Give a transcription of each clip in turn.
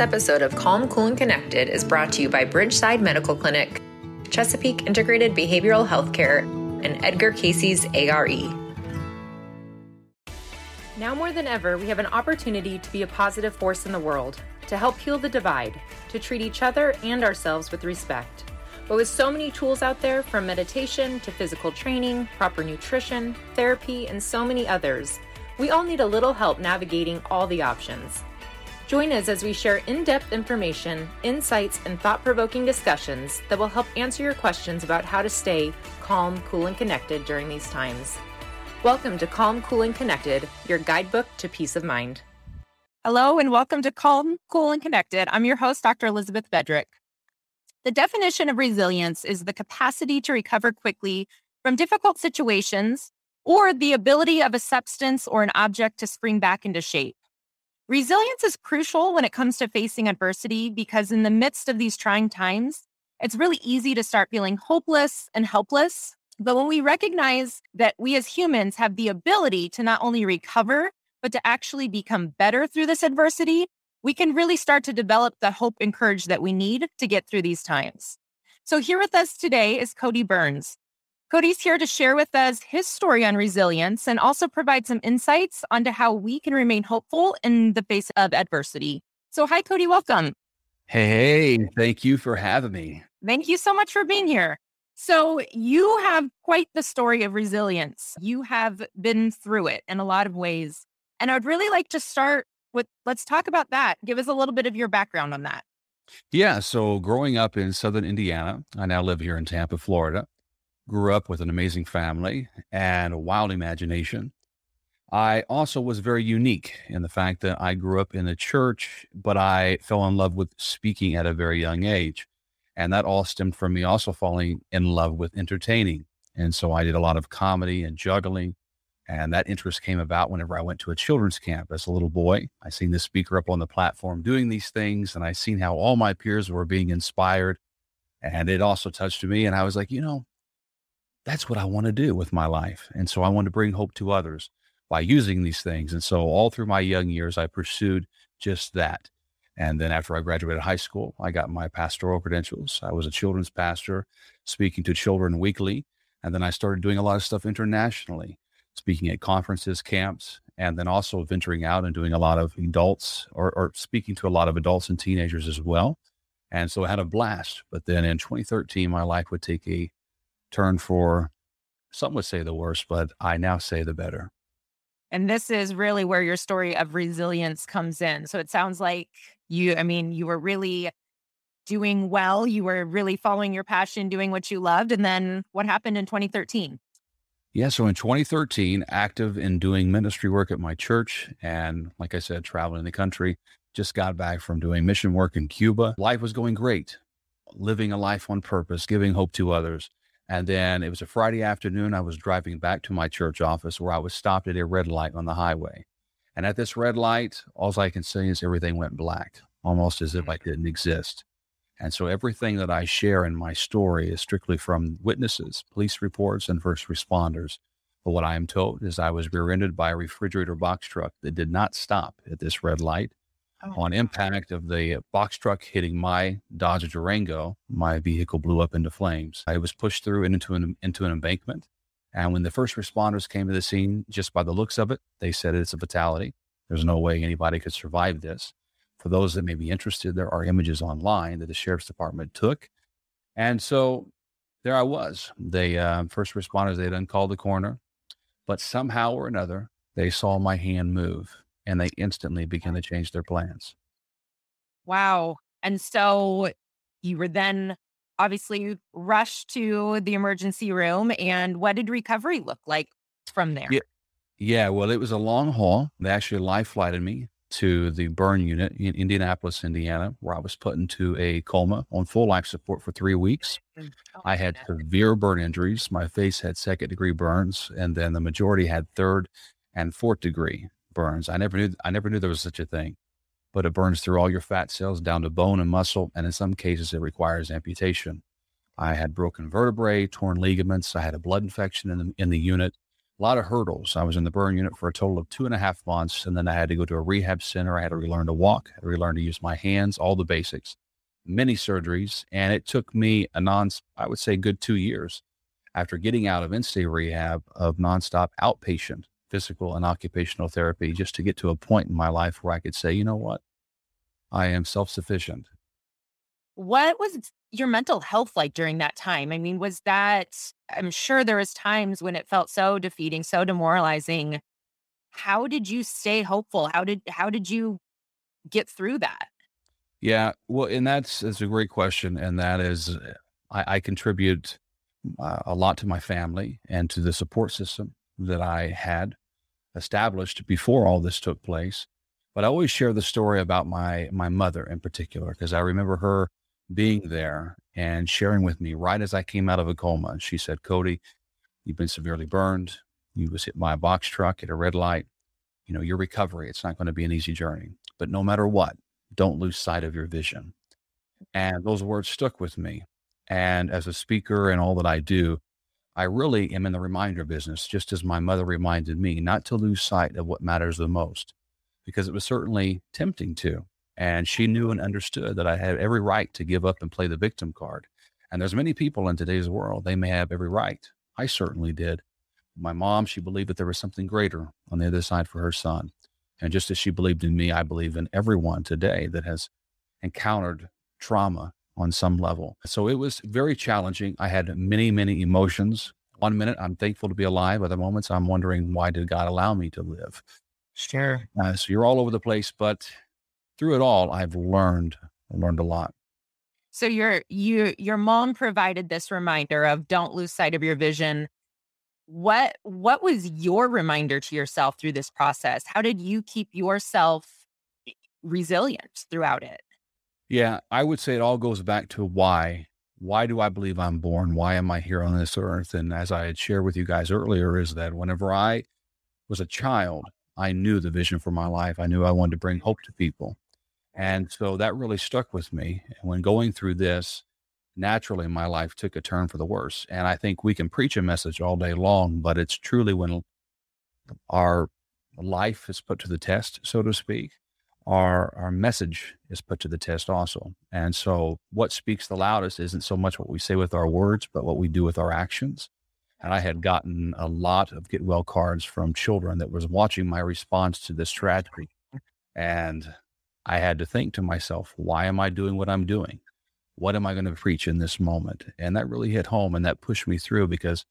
This episode of Calm, Cool, and Connected is brought to you by Bridgeside Medical Clinic, Chesapeake Integrated Behavioral Healthcare, and Edgar Cayce's ARE. Now more than ever, we have an opportunity to be a positive force in the world, to help heal the divide, to treat each other and ourselves with respect. But with so many tools out there, from meditation to physical training, proper nutrition, therapy, and so many others, we all need a little help navigating all the options. Join us as we share in depth information, insights, and thought provoking discussions that will help answer your questions about how to stay calm, cool, and connected during these times. Welcome to Calm, Cool, and Connected, your guidebook to peace of mind. Hello, and welcome to Calm, Cool, and Connected. I'm your host, Dr. Elizabeth Fedrick. The definition of resilience is the capacity to recover quickly from difficult situations or the ability of a substance or an object to spring back into shape. Resilience is crucial when it comes to facing adversity because, in the midst of these trying times, it's really easy to start feeling hopeless and helpless. But when we recognize that we as humans have the ability to not only recover, but to actually become better through this adversity, we can really start to develop the hope and courage that we need to get through these times. So, here with us today is Cody Byrns. Cody's here to share with us his story on resilience and also provide some insights onto how we can remain hopeful in the face of adversity. So, hi, Cody, welcome. Hey, thank you for having me. Thank you so much for being here. So, you have quite the story of resilience. You have been through it in a lot of ways. And I'd really like to start with let's talk about that. Give us a little bit of your background on that. Yeah. So, growing up in Southern Indiana, I now live here in Tampa, Florida grew up with an amazing family and a wild imagination. I also was very unique in the fact that I grew up in the church, but I fell in love with speaking at a very young age. And that all stemmed from me also falling in love with entertaining. And so I did a lot of comedy and juggling. And that interest came about whenever I went to a children's camp as a little boy. I seen the speaker up on the platform doing these things, and I seen how all my peers were being inspired. And it also touched me. And I was like, you know, that's what I want to do with my life. And so I want to bring hope to others by using these things. And so all through my young years, I pursued just that. And then after I graduated high school, I got my pastoral credentials. I was a children's pastor speaking to children weekly. And then I started doing a lot of stuff internationally, speaking at conferences, camps, and then also venturing out and doing a lot of adults or, or speaking to a lot of adults and teenagers as well. And so I had a blast. But then in 2013, my life would take a turn for some would say the worst, but I now say the better. And this is really where your story of resilience comes in. So it sounds like you, I mean, you were really doing well. You were really following your passion, doing what you loved. And then what happened in 2013? Yeah. So in 2013, active in doing ministry work at my church. And like I said, traveling the country, just got back from doing mission work in Cuba. Life was going great, living a life on purpose, giving hope to others. And then it was a Friday afternoon. I was driving back to my church office where I was stopped at a red light on the highway. And at this red light, all I can say is everything went black, almost as if I mm. didn't exist. And so everything that I share in my story is strictly from witnesses, police reports, and first responders. But what I am told is I was rear ended by a refrigerator box truck that did not stop at this red light Oh, on impact of the box truck hitting my Dodge Durango, my vehicle blew up into flames. I was pushed through and into an into an embankment. And when the first responders came to the scene, just by the looks of it, they said it's a fatality. There's no way anybody could survive this. For those that may be interested, there are images online that the sheriff's department took. And so there I was. The uh, first responders, they didn't call the coroner, but somehow or another, they saw my hand move and they instantly begin to change their plans. Wow. And so you were then obviously rushed to the emergency room. And what did recovery look like from there? Yeah. Yeah, well, it was a long haul. They actually life flighted me to the burn unit in Indianapolis, Indiana, where I was put into a coma on full life support for three weeks. Oh, I had severe burn injuries. My face had second degree burns, and then the majority had third and fourth degree burns. I never knew I never knew there was such a thing. But it burns through all your fat cells down to bone and muscle, and in some cases it requires amputation. I had broken vertebrae, torn ligaments. I had a blood infection in the, in the unit. a lot of hurdles. I was in the burn unit for a total of two and a half months, and then I had to go to a rehab center. I had to relearn to walk, I had to relearn to use my hands, all the basics, many surgeries, and it took me a non, I would say, good two years after getting out of in-state rehab of nonstop outpatient physical and occupational therapy just to get to a point in my life where I could say, you know what, I am self-sufficient. What was your mental health like during that time? I mean, was that I'm sure there was times when it felt so defeating, so demoralizing. How did you stay hopeful? How did how did you get through that? Yeah, well, and that's that's a great question, and that is, uh, I, I contribute uh, a lot to my family and to the support system that I had established before all this took place. But I always share the story about my my mother in particular because I remember her being there and sharing with me right as I came out of a coma. She said, Cody, you've been severely burned. You was hit by a box truck at a red light. You know, your recovery, it's not going to be an easy journey. But no matter what, don't lose sight of your vision. And those words stuck with me. And as a speaker and all that I do, I really am in the reminder business, just as my mother reminded me not to lose sight of what matters the most, because it was certainly tempting to. And she knew and understood that I had every right to give up and play the victim card. And there's many people in today's world, they may have every right. I certainly did. My mom, she believed that there was something greater on the other side for her son. And just as she believed in me, I believe in everyone today that has encountered trauma on some level. So it was very challenging. I had many, many emotions. One minute, I'm thankful to be alive. Other moments, I'm wondering, why did God allow me to live? Sure. Uh, so you're all over the place, but through it all, I've learned learned a lot. So your you your mom provided this reminder of don't lose sight of your vision. What what was your reminder to yourself through this process? How did you keep yourself resilient throughout it? Yeah, I would say it all goes back to why. Why do I believe I'm born? Why am I here on this earth? And as I had shared with you guys earlier, is that whenever I was a child, I knew the vision for my life. I knew I wanted to bring hope to people. And so that really stuck with me. And when going through this, naturally my life took a turn for the worse. And I think we can preach a message all day long, but it's truly when our life is put to the test, so to speak, our our message is put to the test also. And so what speaks the loudest isn't so much what we say with our words, but what we do with our actions. And I had gotten a lot of get well cards from children that was watching my response to this tragedy. And I had to think to myself, why am I doing what I'm doing? What am I going to preach in this moment? And that really hit home and that pushed me through because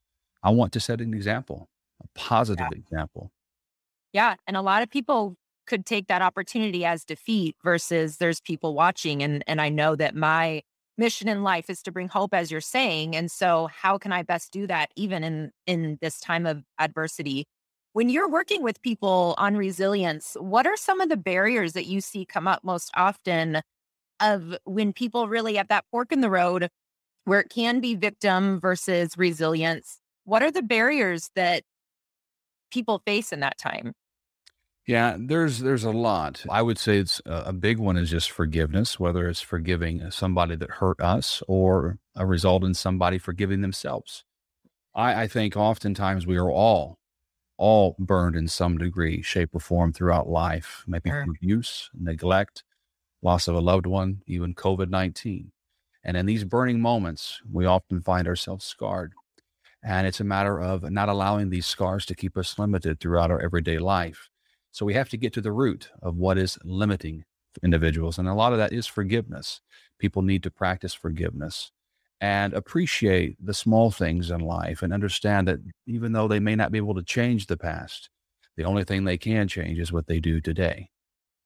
I want to set an example, a positive yeah. example. Yeah. And a lot of people could take that opportunity as defeat versus there's people watching. And, and I know that my mission in life is to bring hope, as you're saying. And so how can I best do that even in, in this time of adversity? When you're working with people on resilience, what are some of the barriers that you see come up most often of when people really at that fork in the road where it can be victim versus resilience? What are the barriers that people face in that time? Yeah, there's there's a lot. I would say it's a, a big one is just forgiveness, whether it's forgiving uh, somebody that hurt us or a result in somebody forgiving themselves. I, I think oftentimes we are all all burned in some degree, shape, or form throughout life, maybe sure. abuse, neglect, loss of a loved one, even COVID 19. And in these burning moments, we often find ourselves scarred. And it's a matter of not allowing these scars to keep us limited throughout our everyday life. So we have to get to the root of what is limiting individuals. And a lot of that is forgiveness. People need to practice forgiveness and appreciate the small things in life and understand that even though they may not be able to change the past, the only thing they can change is what they do today.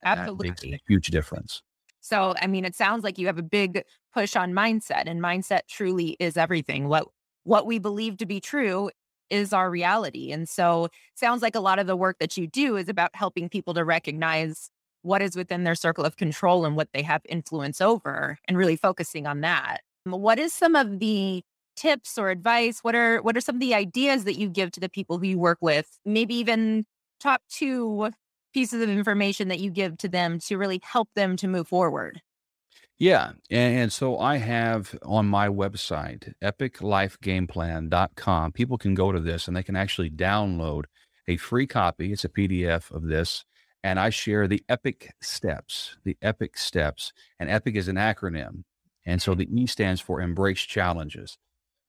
Absolutely. That makes a huge difference. So, I mean, it sounds like you have a big push on mindset, and mindset truly is everything. What what we believe to be true is our reality. And so, sounds like a lot of the work that you do is about helping people to recognize what is within their circle of control and what they have influence over and really focusing on that. What is some of the tips or advice? What are what are some of the ideas that you give to the people who you work with? Maybe even top two pieces of information that you give to them to really help them to move forward. Yeah. And, so I have on my website, epiclifegameplan.com, people can go to this and they can actually download a free copy. It's a PDF of this. And I share the EPIC steps, the EPIC steps. And EPIC is an acronym. And so the E stands for embrace challenges.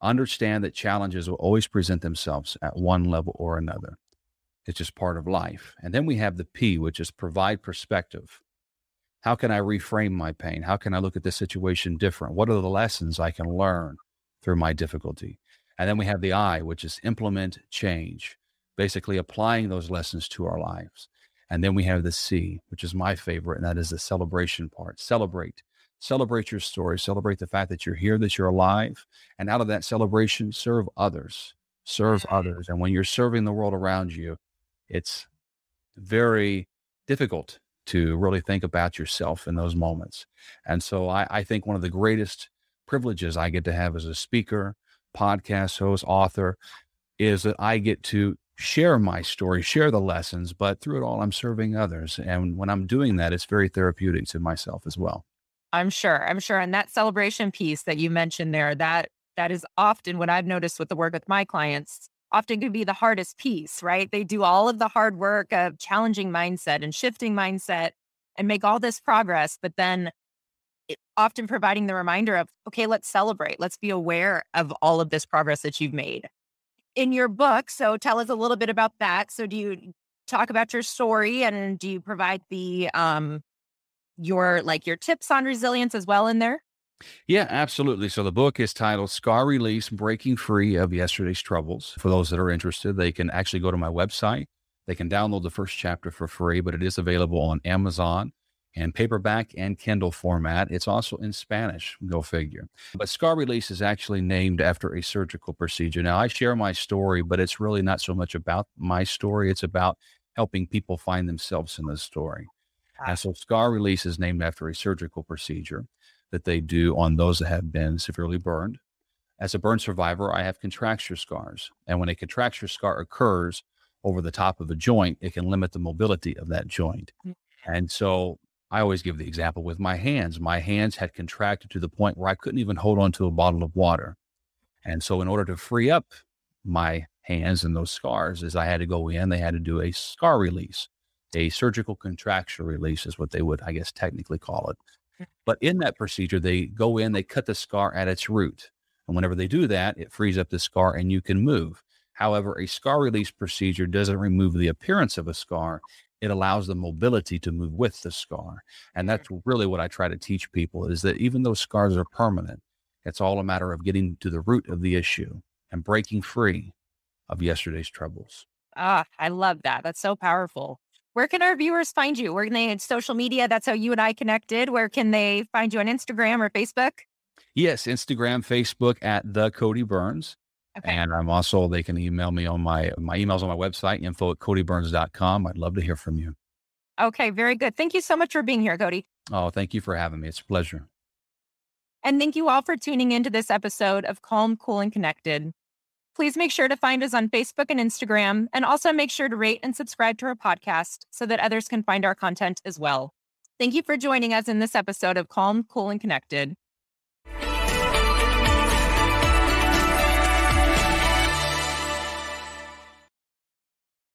Understand that challenges will always present themselves at one level or another. It's just part of life. And then we have the P, which is provide perspective. How can I reframe my pain? How can I look at this situation different? What are the lessons I can learn through my difficulty? And then we have the I, which is implement change, basically applying those lessons to our lives. And then we have the C, which is my favorite, and that is the celebration part. Celebrate. Celebrate your story. Celebrate the fact that you're here, that you're alive. And out of that celebration, serve others. Serve mm-hmm. others. And when you're serving the world around you, it's very difficult to really think about yourself in those moments. And so I, I think one of the greatest privileges I get to have as a speaker, podcast host, author, is that I get to share my story, share the lessons, but through it all, I'm serving others. And when I'm doing that, it's very therapeutic to myself as well. I'm sure. I'm sure. And that celebration piece that you mentioned there, that that is often what I've noticed with the work with my clients, often can be the hardest piece, right? They do all of the hard work of challenging mindset and shifting mindset and make all this progress, but then it, often providing the reminder of, okay, let's celebrate. Let's be aware of all of this progress that you've made in your book. So tell us a little bit about that. So do you talk about your story and do you provide the um your like your tips on resilience as well in there? Yeah, absolutely. So the book is titled Scar Release Breaking Free of Yesterday's Troubles. For those that are interested, they can actually go to my website. They can download the first chapter for free, but it is available on Amazon and paperback and Kindle format. It's also in Spanish, go figure. But Scar Release is actually named after a surgical procedure. Now, I share my story, but it's really not so much about my story, it's about helping people find themselves in the story. And ah. so, Scar Release is named after a surgical procedure that they do on those that have been severely burned. As a burn survivor, I have contracture scars. And when a contracture scar occurs over the top of a joint, it can limit the mobility of that joint. Mm. And so I always give the example with my hands. My hands had contracted to the point where I couldn't even hold on to a bottle of water. And so, in order to free up my hands and those scars, is I had to go in, they had to do a scar release, a surgical contracture release, is what they would, I guess, technically call it. But in that procedure, they go in, they cut the scar at its root. And whenever they do that, it frees up the scar and you can move. However, a scar release procedure doesn't remove the appearance of a scar it allows the mobility to move with the scar. And that's really what I try to teach people is that even though scars are permanent, it's all a matter of getting to the root of the issue and breaking free of yesterday's troubles. Ah, I love that. That's so powerful. Where can our viewers find you? Where can they social media? That's how you and I connected. Where can they find you on Instagram or Facebook? Yes, Instagram, Facebook at the Cody Byrns. Okay. And I'm also, they can email me on my, my emails on my website, info at codybyrns.com. I'd love to hear from you. Okay, very good. Thank you so much for being here, Cody. Oh, thank you for having me. It's a pleasure. And thank you all for tuning into this episode of Calm, Cool, and Connected. Please make sure to find us on Facebook and Instagram, and also make sure to rate and subscribe to our podcast so that others can find our content as well. Thank you for joining us in this episode of Calm, Cool, and Connected.